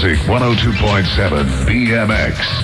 Music 102.7 BMX.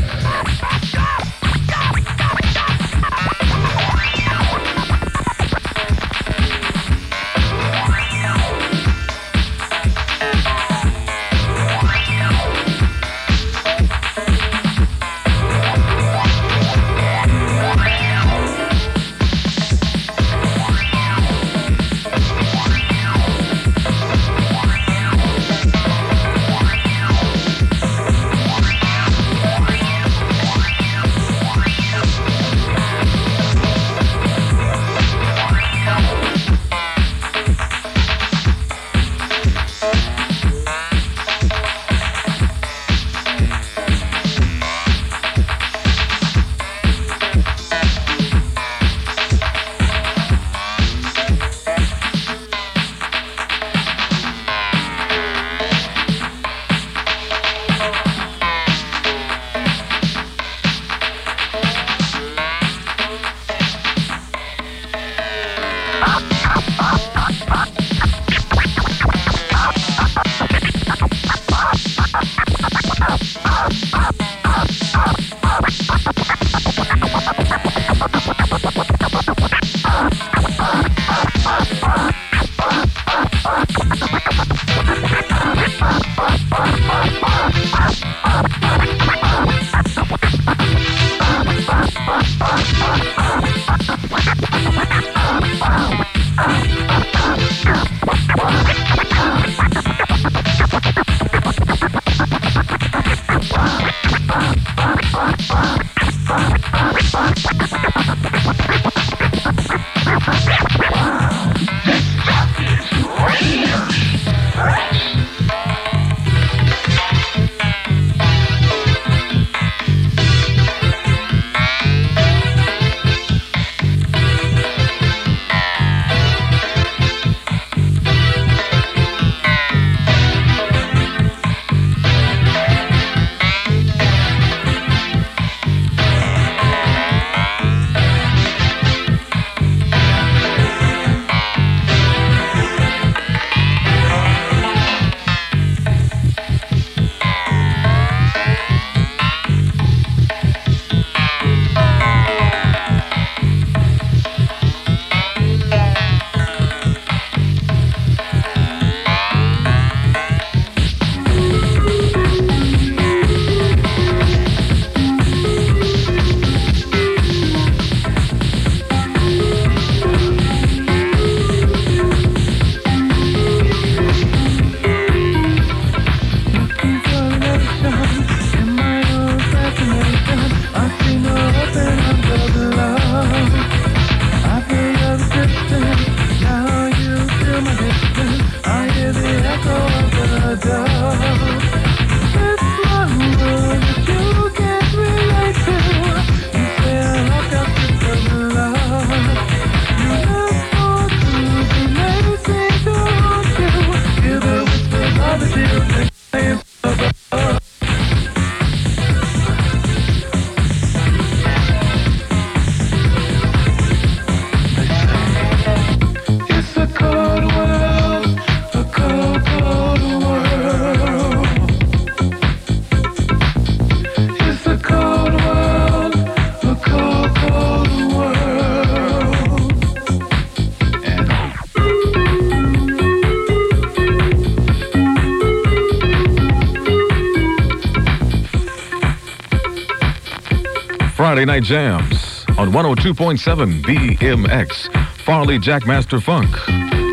Night Jams on 102.7 BMX. Farley Jackmaster Funk.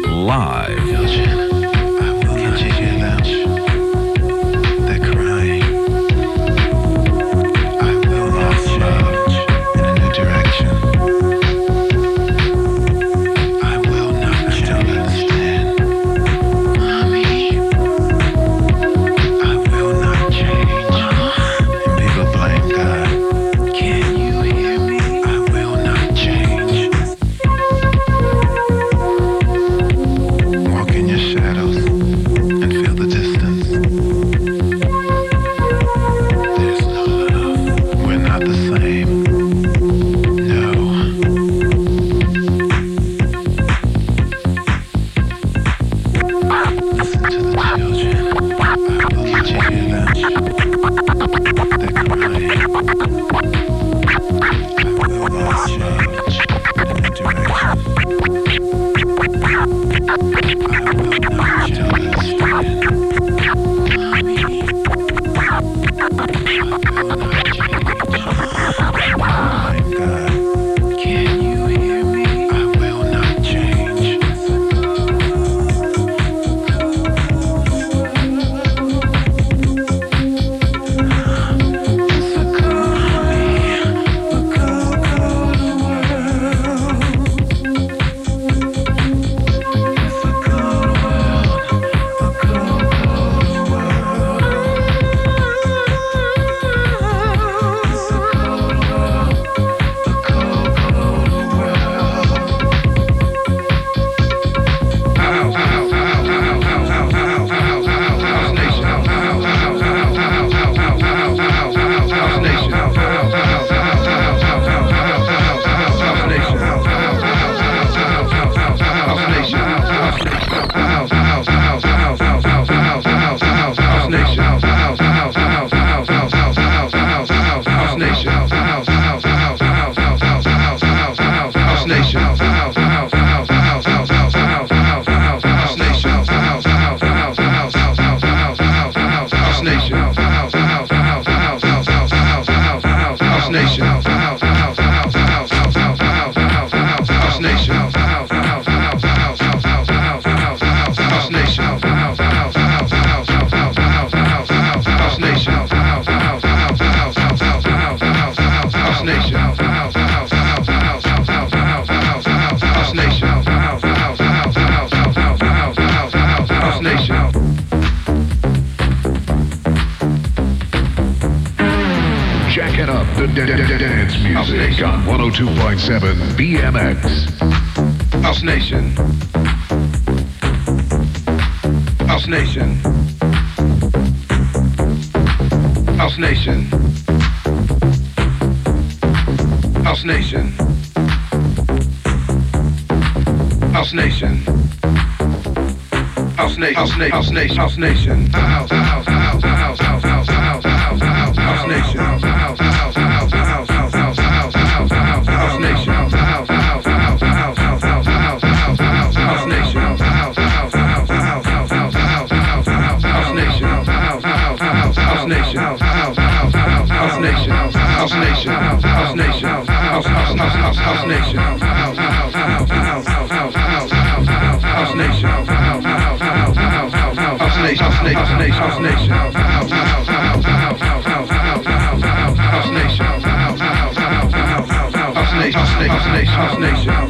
Live. 102.7 BMX. House Nation. House Nation. House Nation. House Nation. House Nation. House Nation. House Nation. House Nation. House Nation. House House House Nation. Nation. House Nation. House Nation. House House House House House Nation. House House House House House House House House Nation. House House House House House House Nation. House Nation. House Nation. House. House House House House House House House House House Nation. House House House House House House House Nation. House Nation. House Nation. House Nation.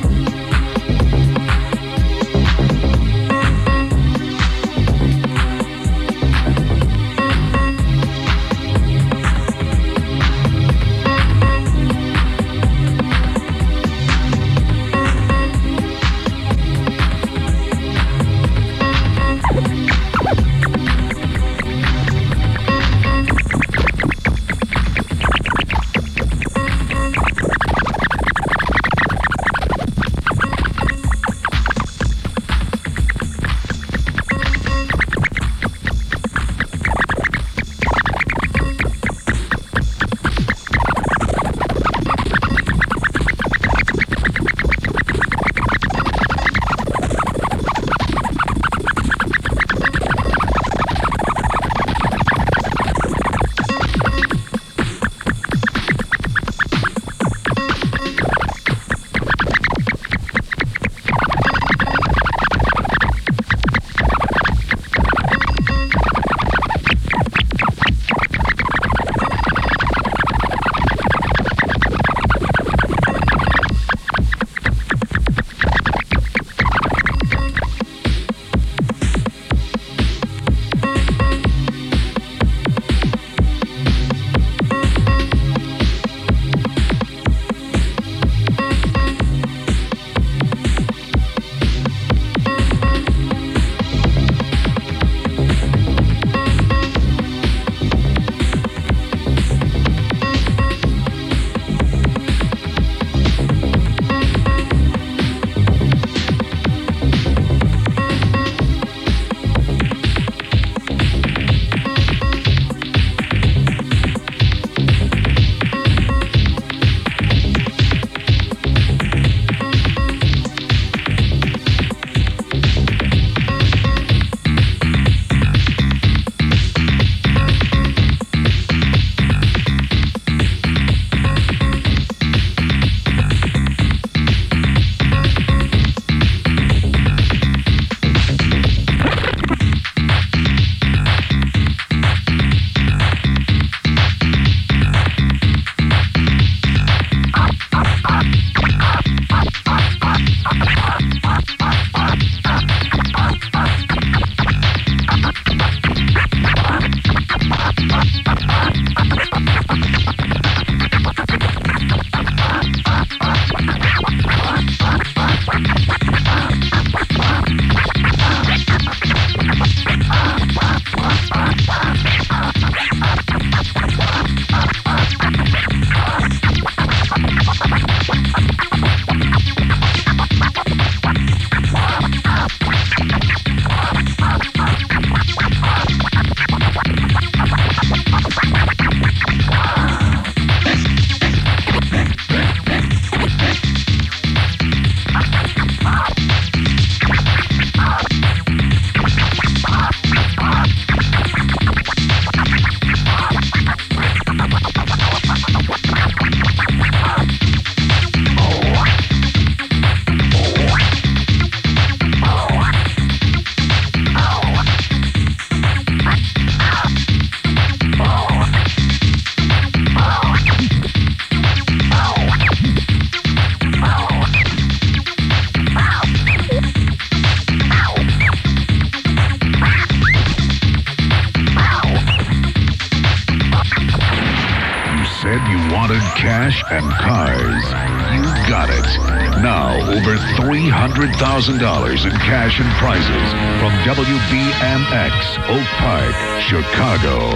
in cash and prizes from WBMX Oak Park, Chicago.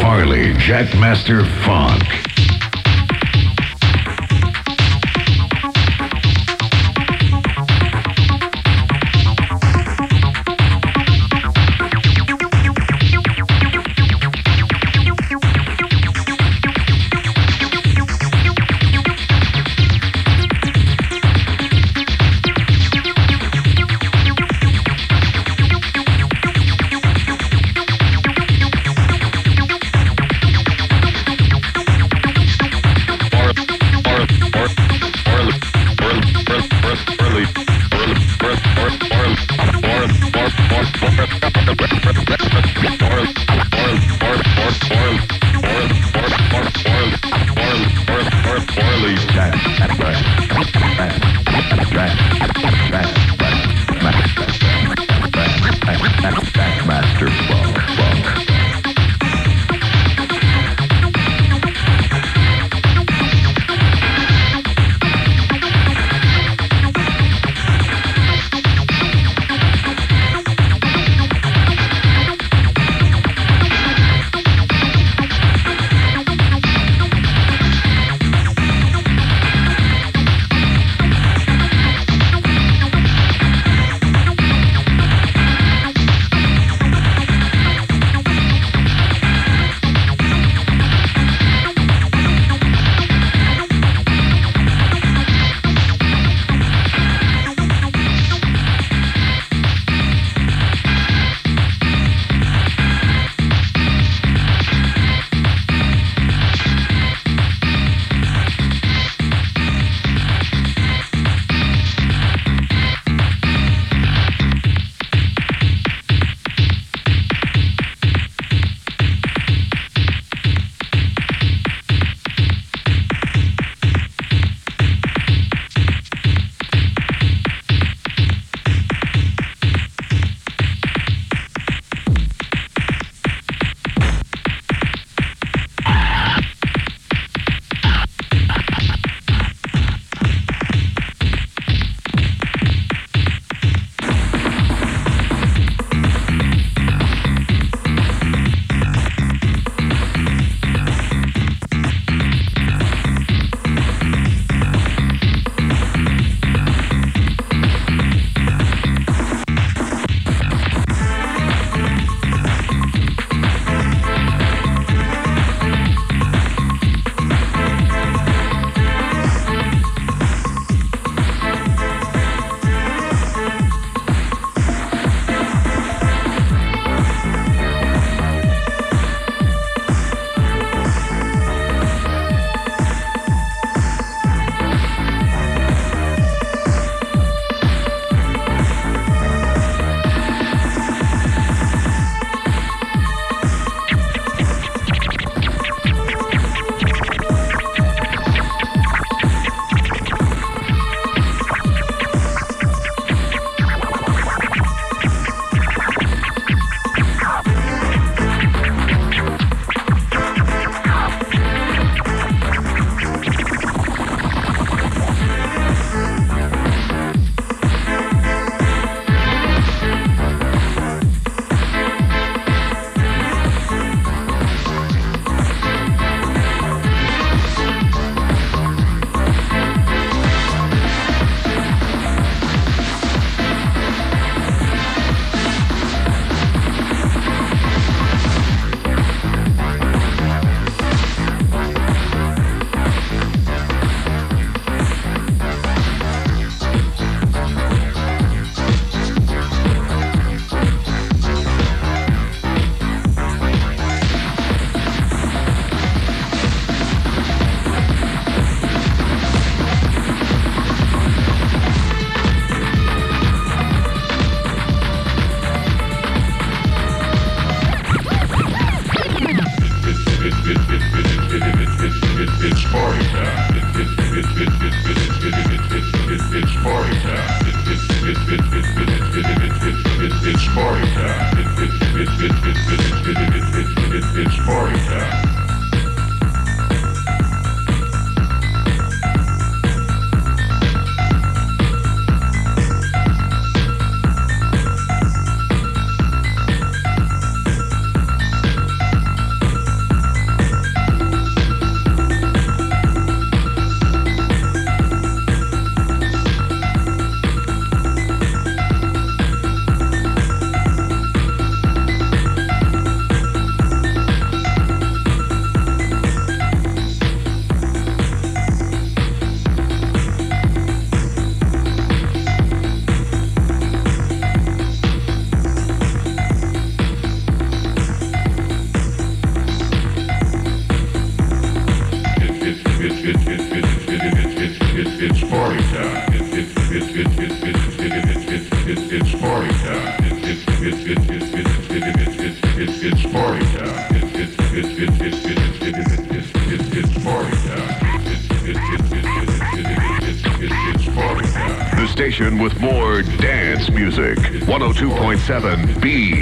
Farley, Jackmaster Funk. 102.7 B.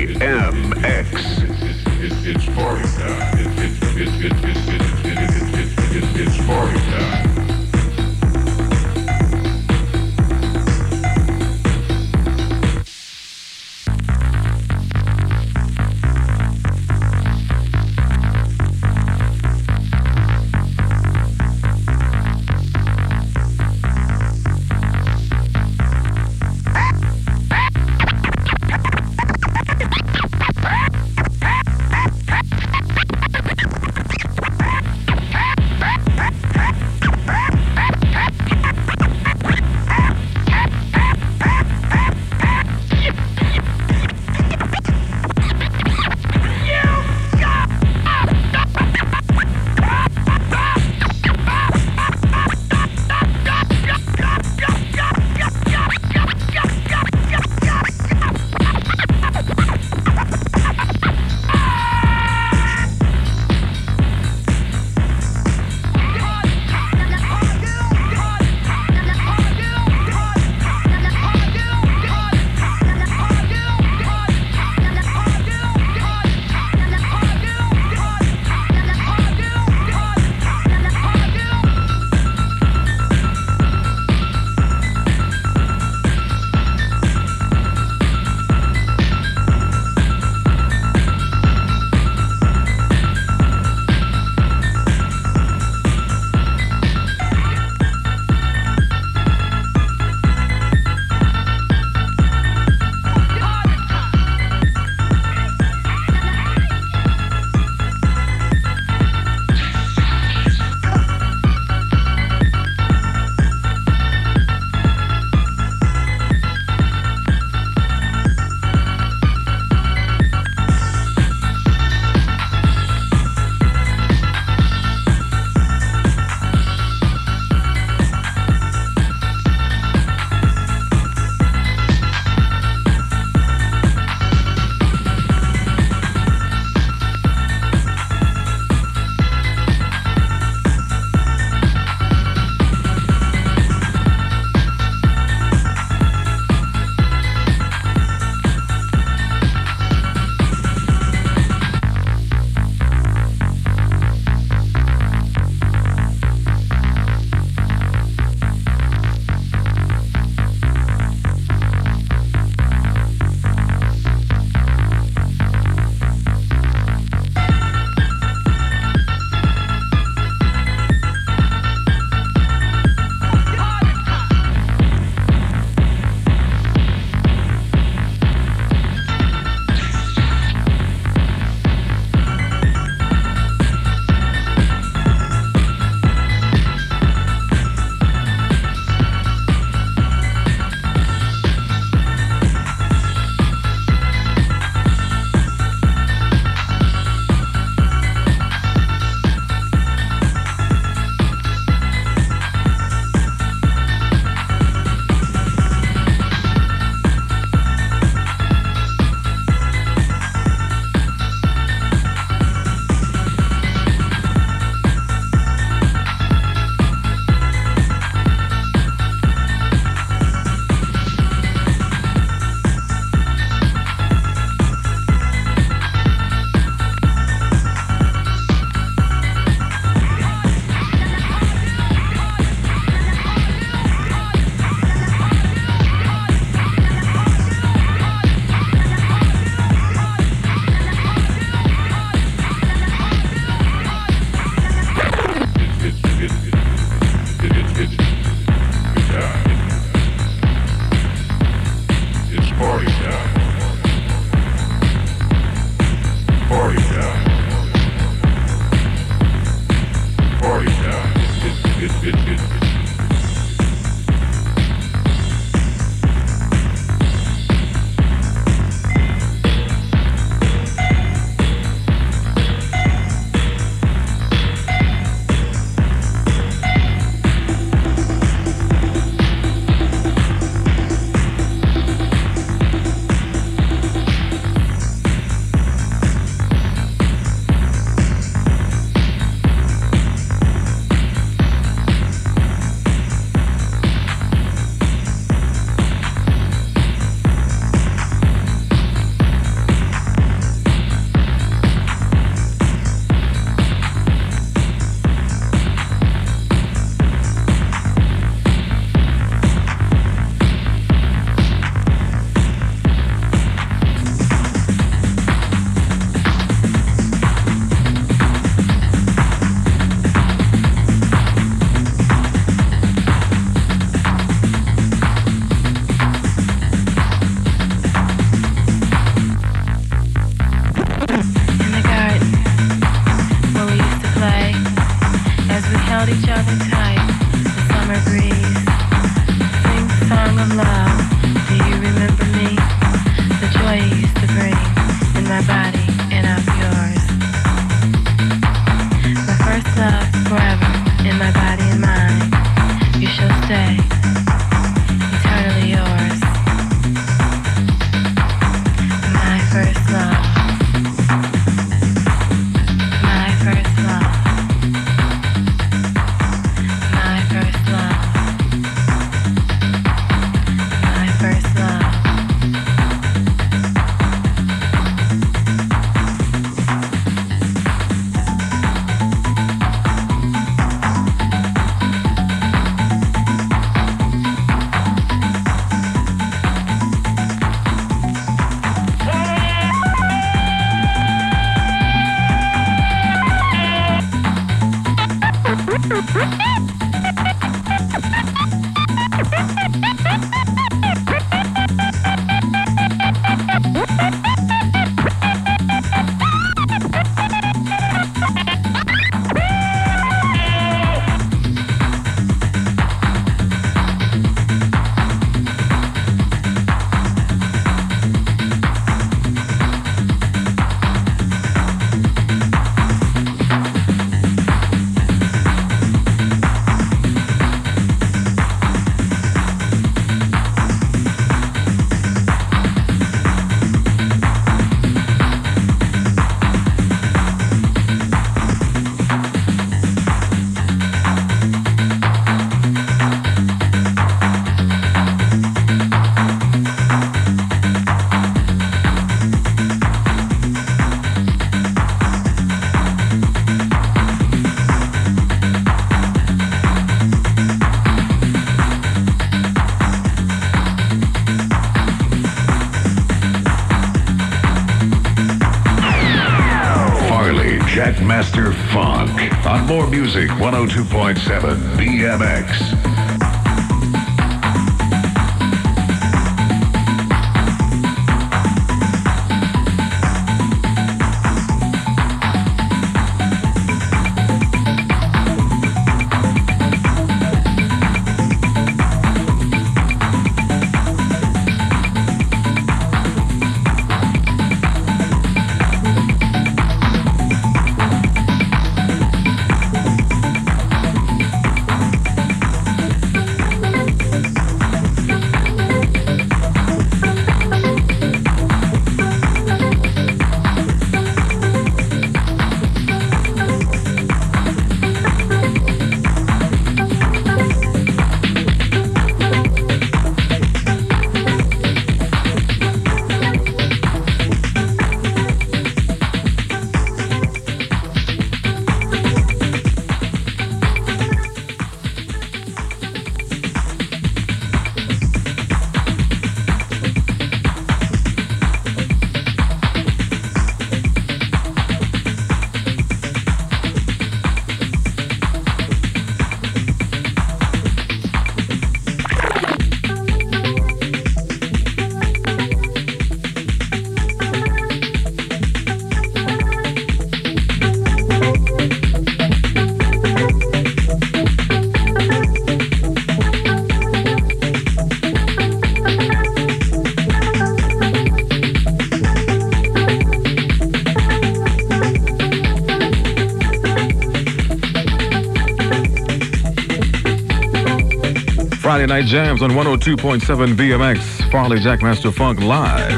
Night Jams on 102.7 BMX. Farley Jackmaster Funk live.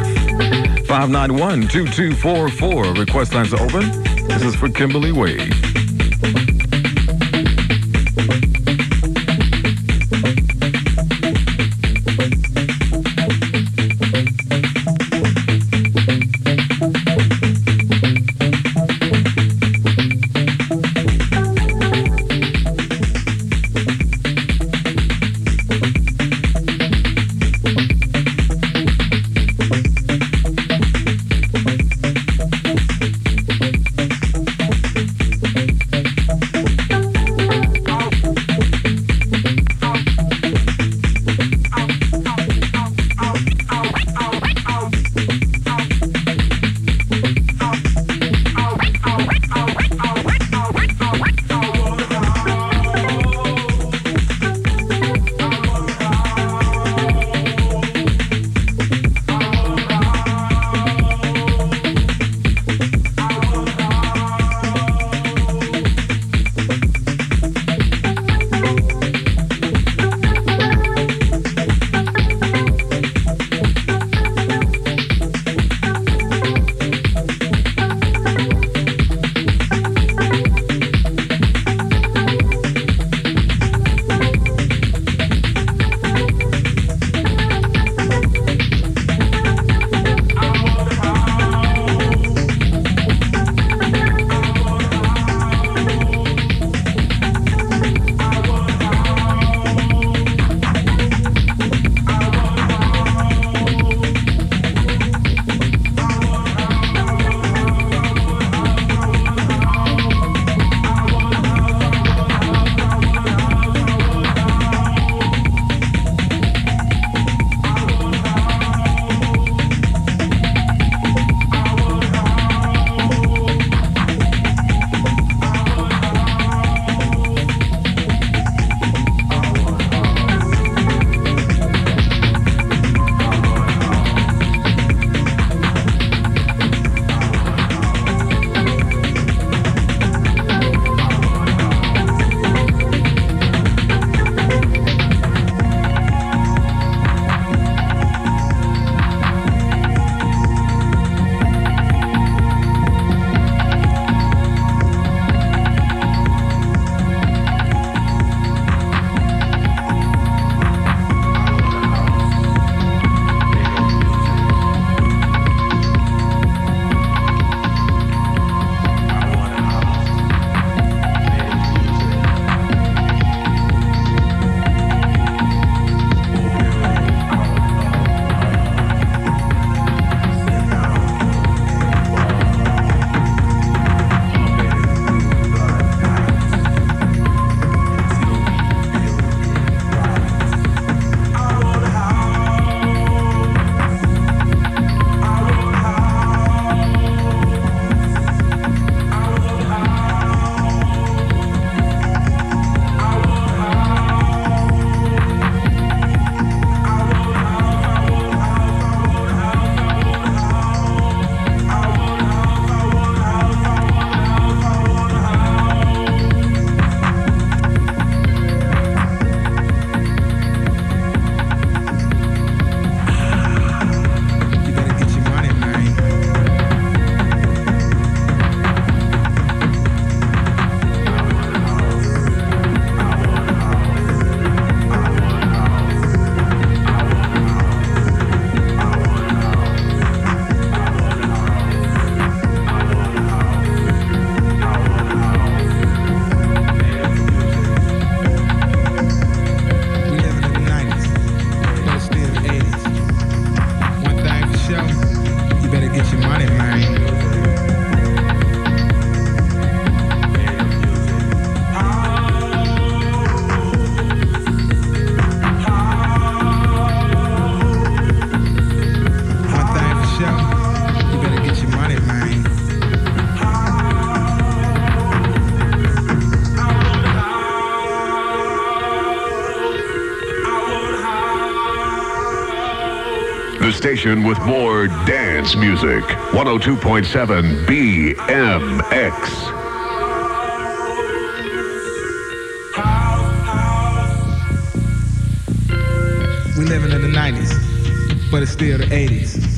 591-2244. Request lines are open. This is for Kimberly Wade. With more dance music. 102.7 BMX. We living in the 90s, but it's still the 80s.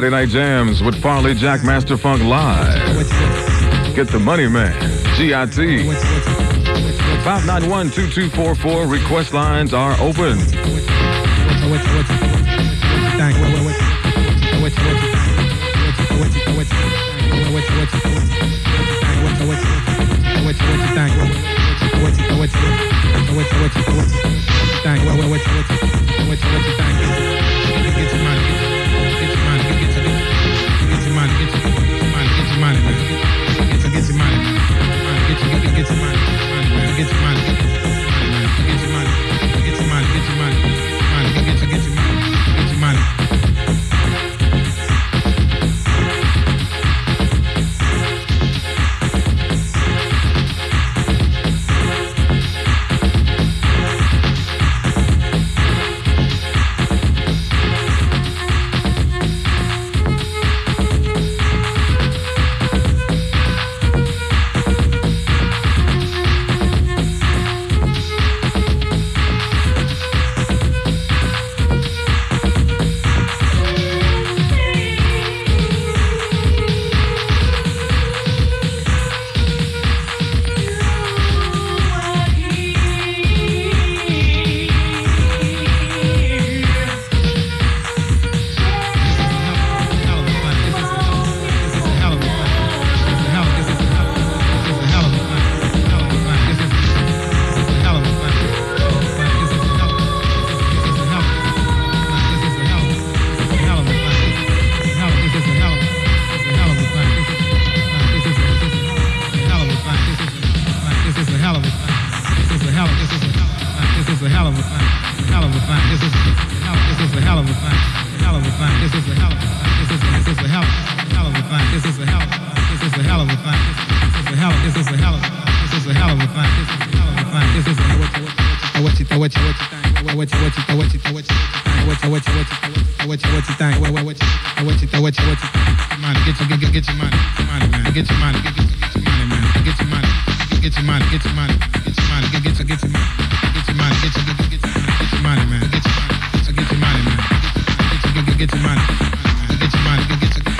Friday Night Jams with Farley Jackmaster Funk Live. Get the money, man. GIT. 591 2244. Request lines are open. You. biggest mine. what you think? What, what, what you, what you, what you, what you, money? Get your, get, get, get your money, money, man. Get your money, get, get, get your money, man. Get your money, get your money, get your money, get your money, get, get your, get your money, get your money, get your, get, get, get your money, man. Get your, get your money, man. Get your, get, get your money, get your money, get your, get your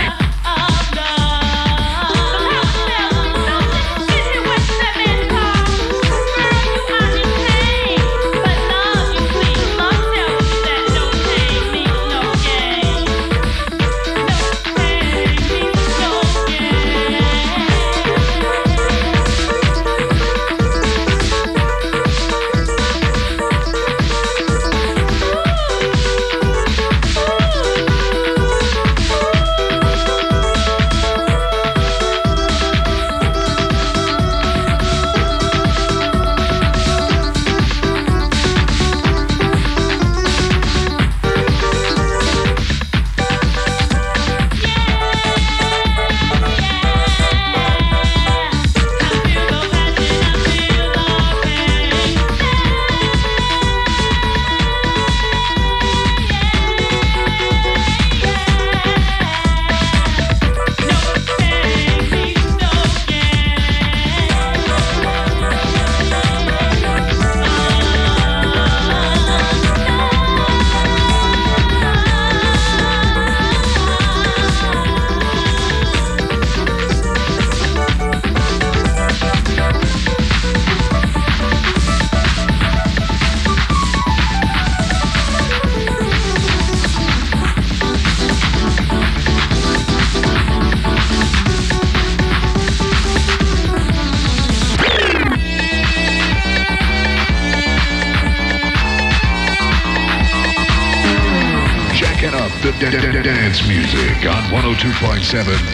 102.7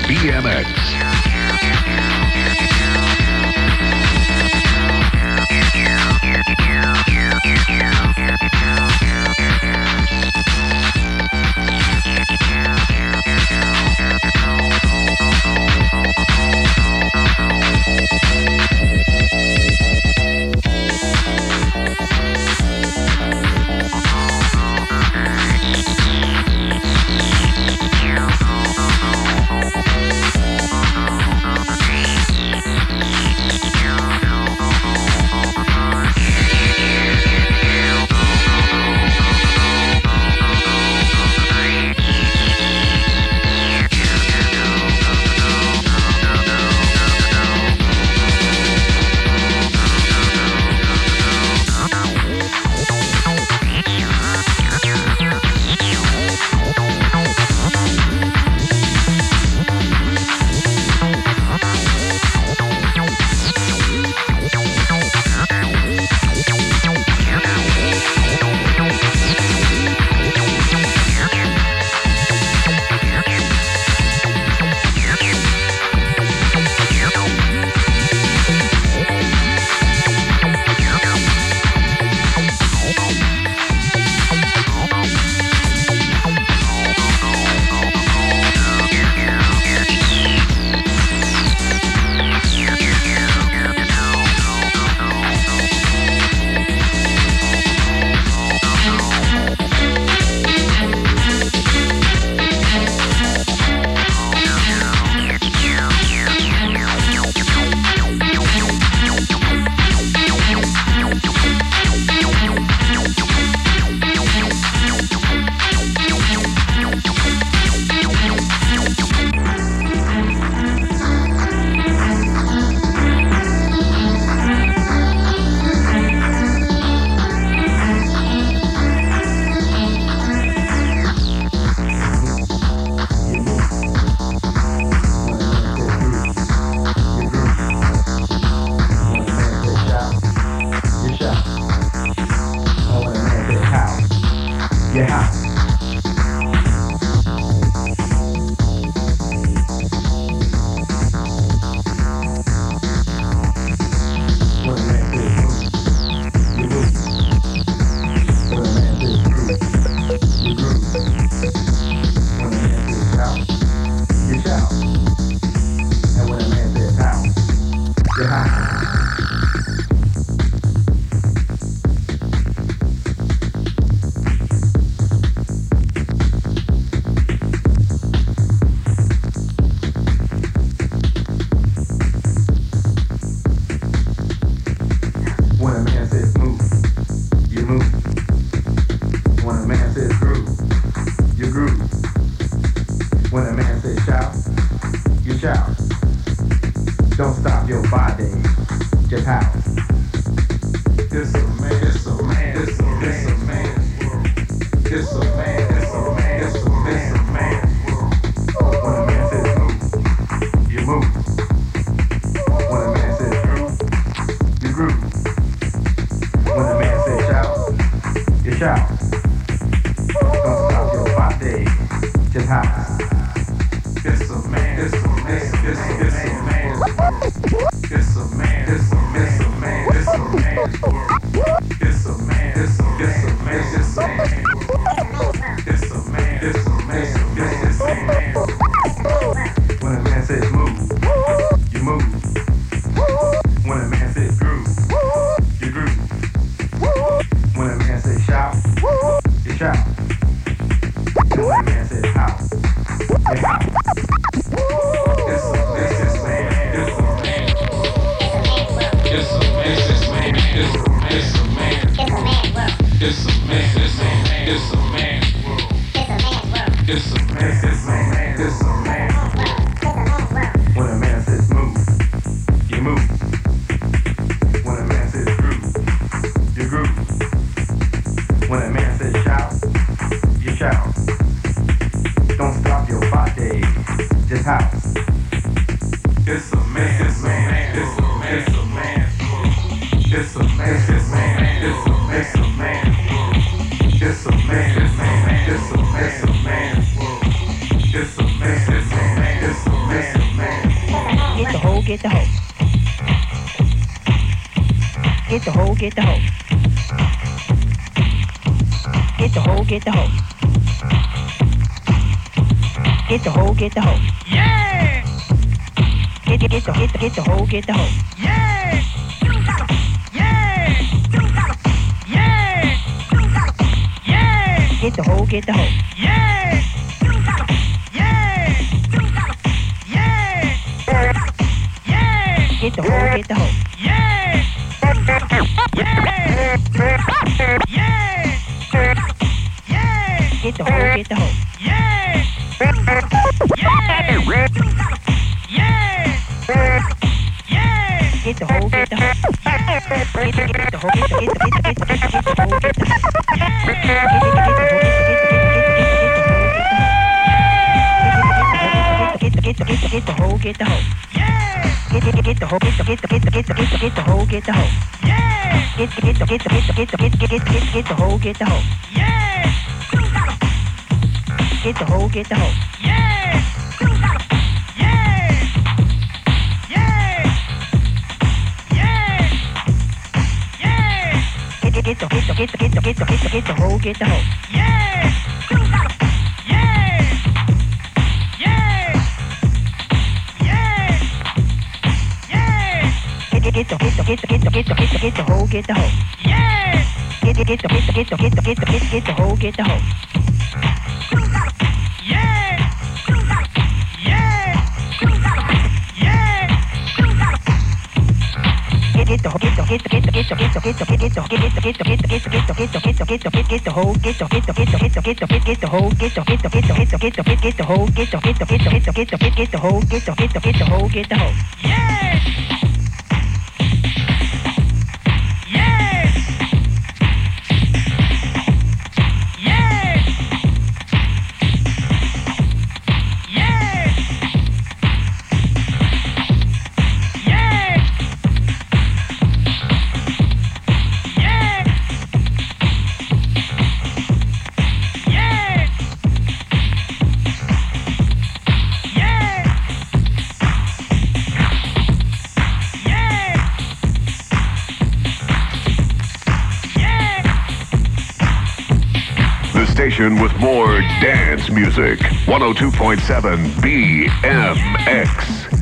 When the answer is out, it's out. Get the hoe, get the hoe. Get the hoe, get the hoe. Get the hoe, get the hoe. Yeah! Get, get, get the, get the, get the hoe, get the hoe. Yeah! Yeah! Yeah! Yeah! Get the hoe, get the hoe. Yeah! Yeah! Yeah! Yeah! Get the hoe, get the hoe. Yeah! Yeah! Yeah! Yeah! Get the hoe, get the hoe. Yeah! Yeah! Yeah! Yeah! Get the hoe, get the hoe. Get the get the hoe, get the get the get the get the get the get the hoe, get the Get the get the get the get the get hoe, get the hoe. Get the get the hoe, get the get the get the get the get the get the hoe, get the hoe. Get yeah. Get the get the get the get the get the get the get the get the hoe, get the hoe. Yeah. Get the hoe, get the hoe. Yeah. Get the get the get the get the get the get the get the hoe, get the hoe. Yeah. Get the get the get the get the get the get the get the hoe, get the hoe. Get the get the get the get the get the get the get the get the hoe, get the hoe. Get get the get the get the get the get the get the get the get the get the get the get the get the get the get the get the get the get get the hoe, get the get the get the get the get the get get the hoe, get the get the get the get the get the get get the hoe, get the get the get the get the get the get get the hoe, get the get the get the hoe, get the hoe. Station with more dance music. 102.7 BMX.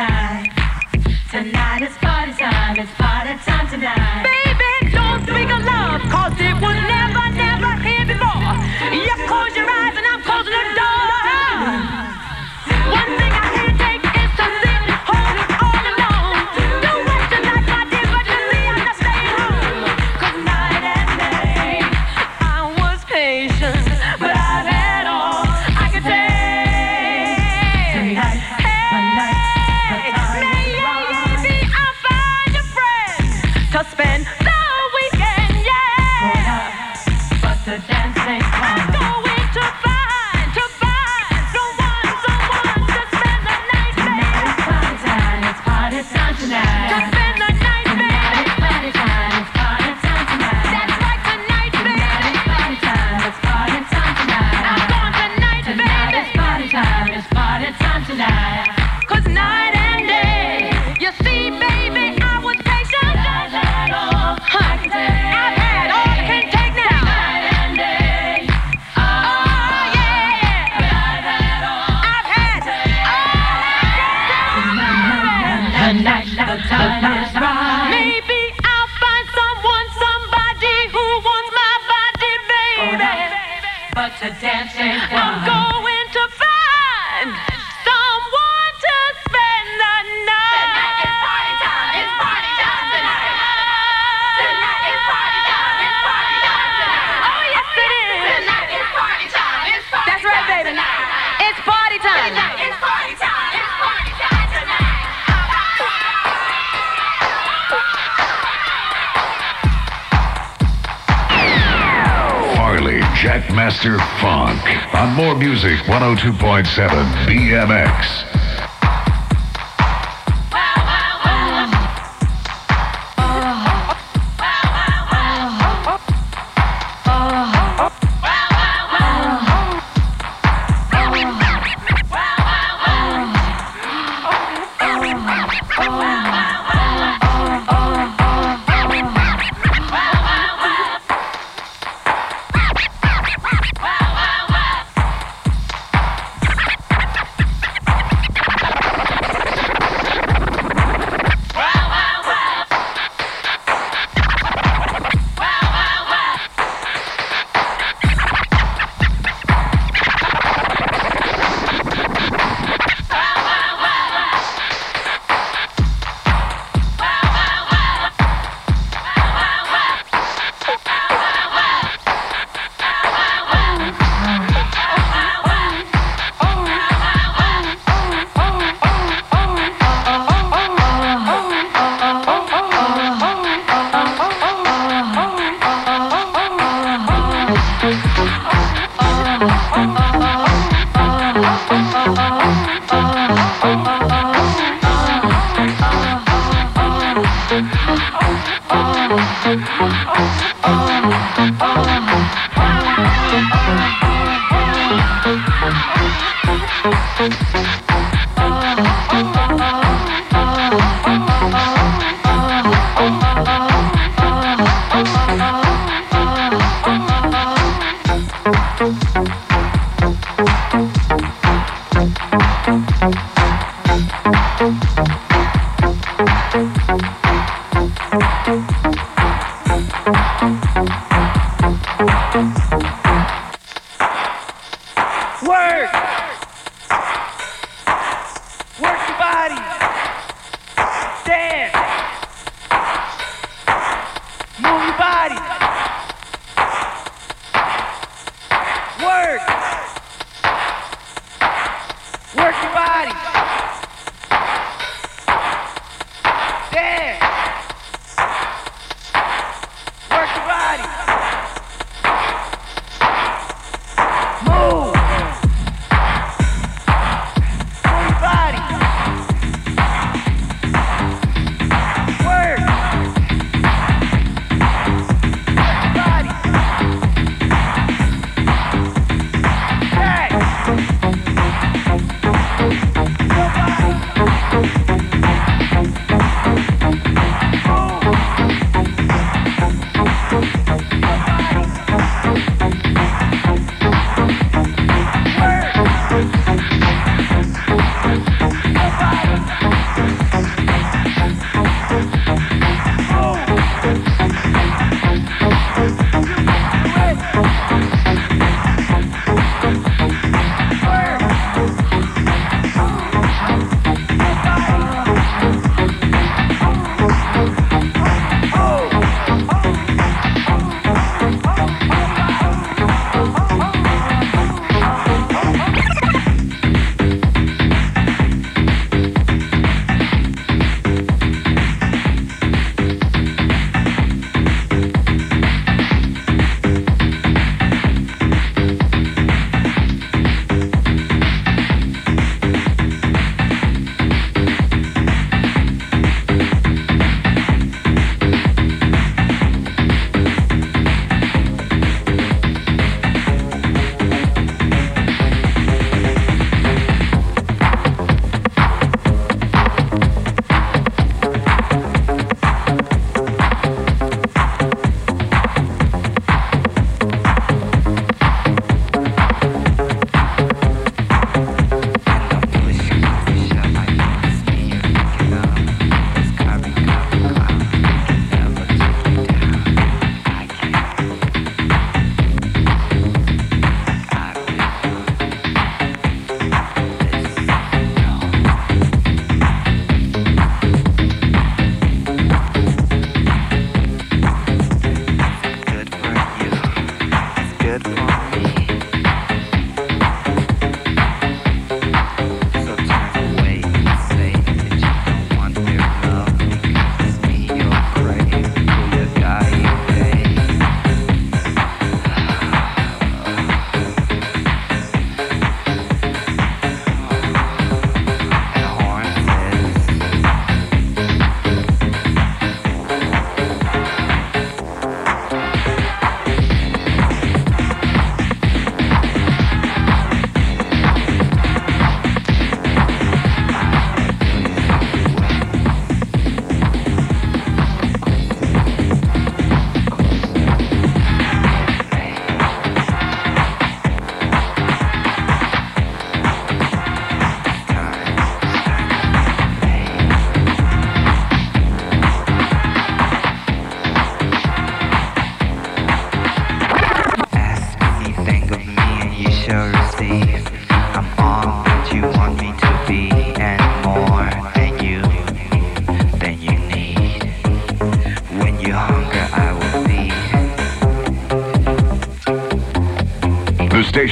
tonight. Tonight is party time. It's party Jackmaster Funk on More Music 102.7 BMX.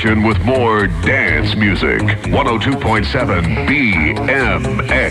station with more dance music. 102.7 BMX.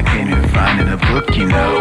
I can't even find in a book, you know.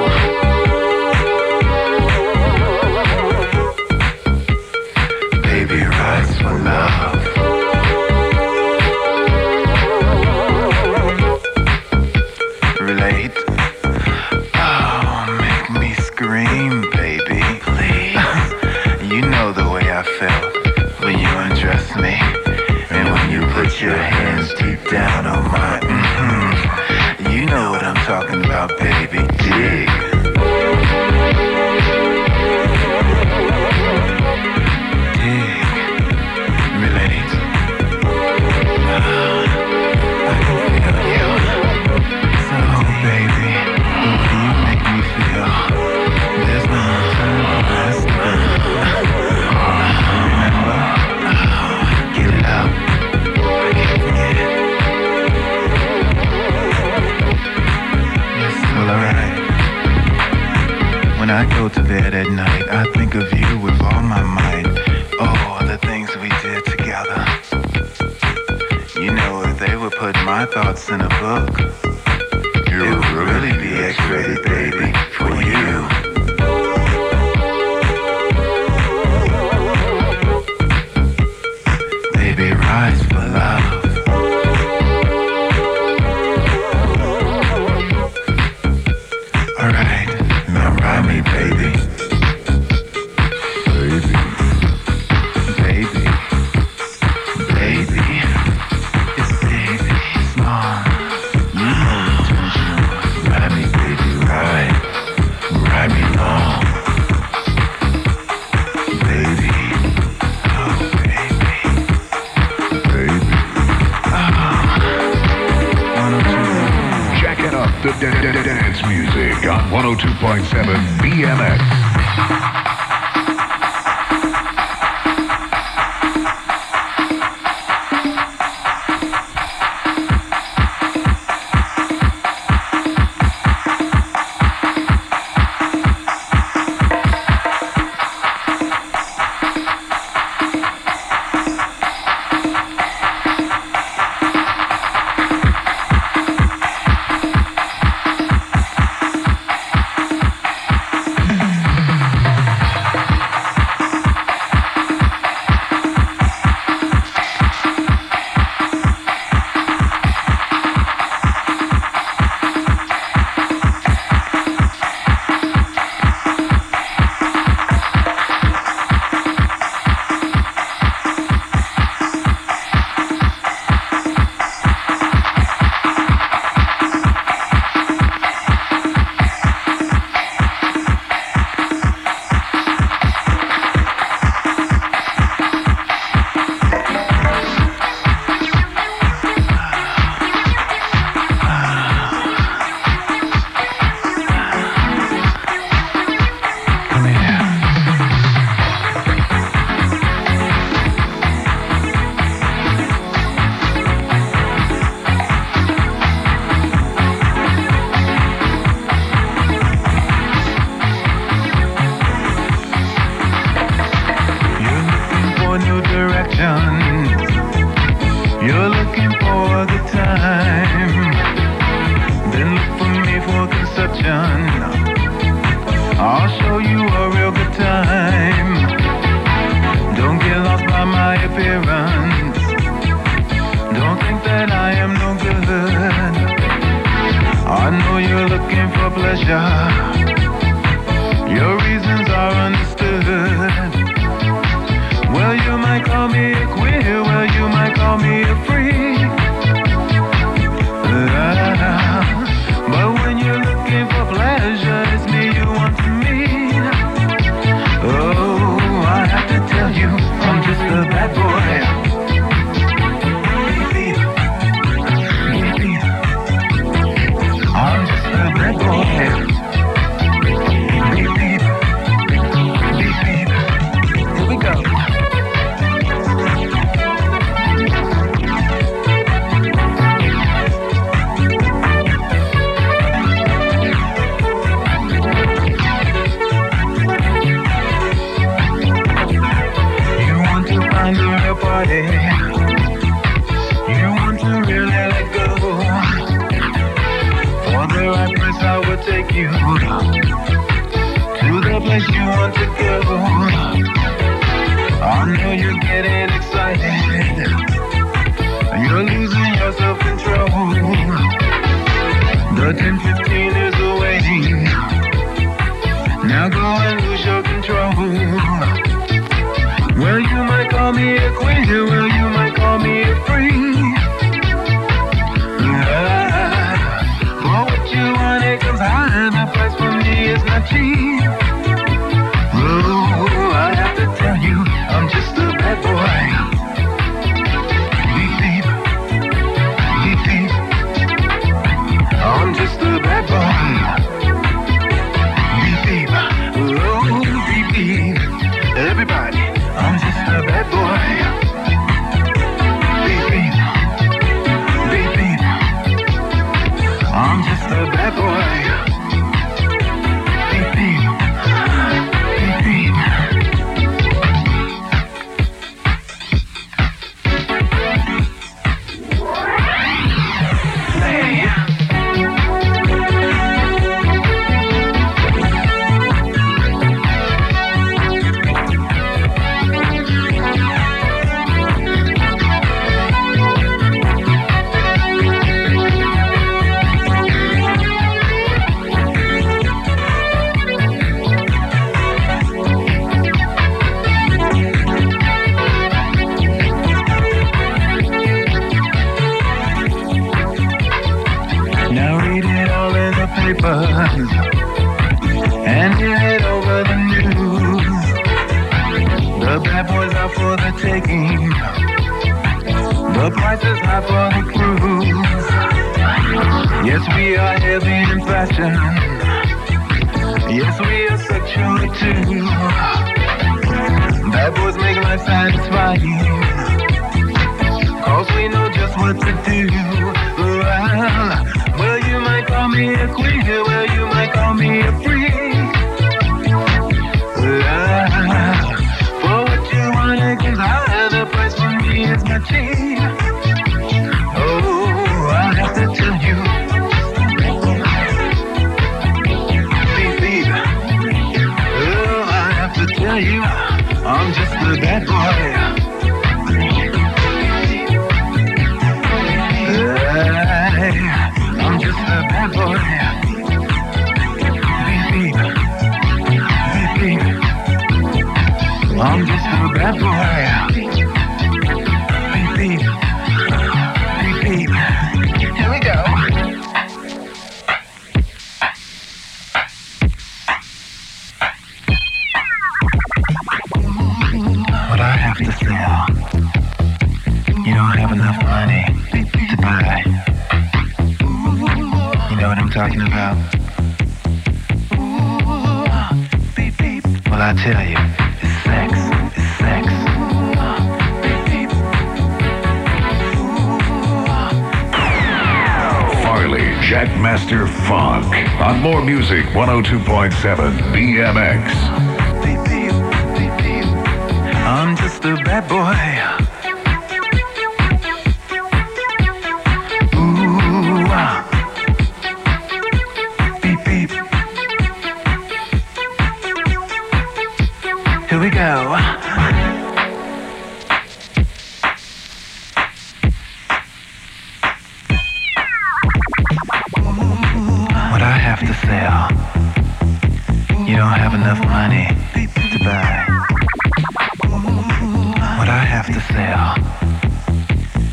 have to sell. You don't have enough money to buy what I have to sell.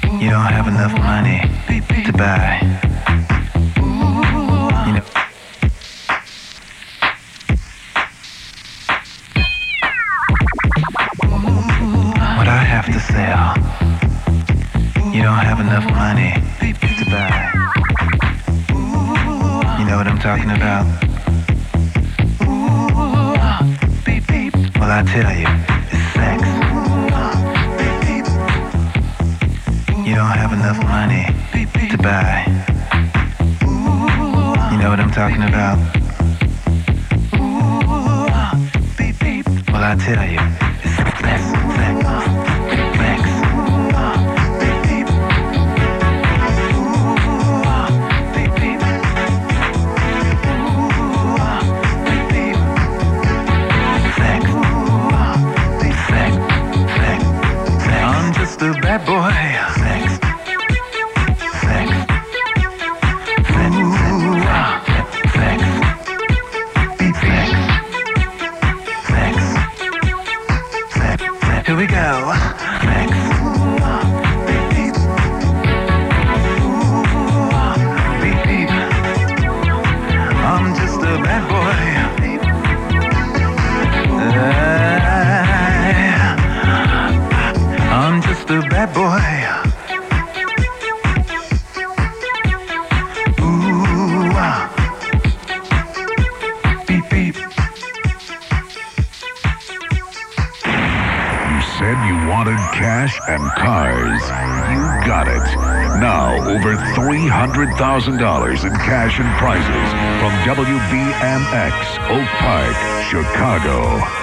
Oh. You don't have enough money to buy. You oh. don't have enough money. talking about? Well, I tell you, it's sex. You don't have enough money to buy. You know what I'm talking about? Well, I tell you. X Oak Park, Chicago.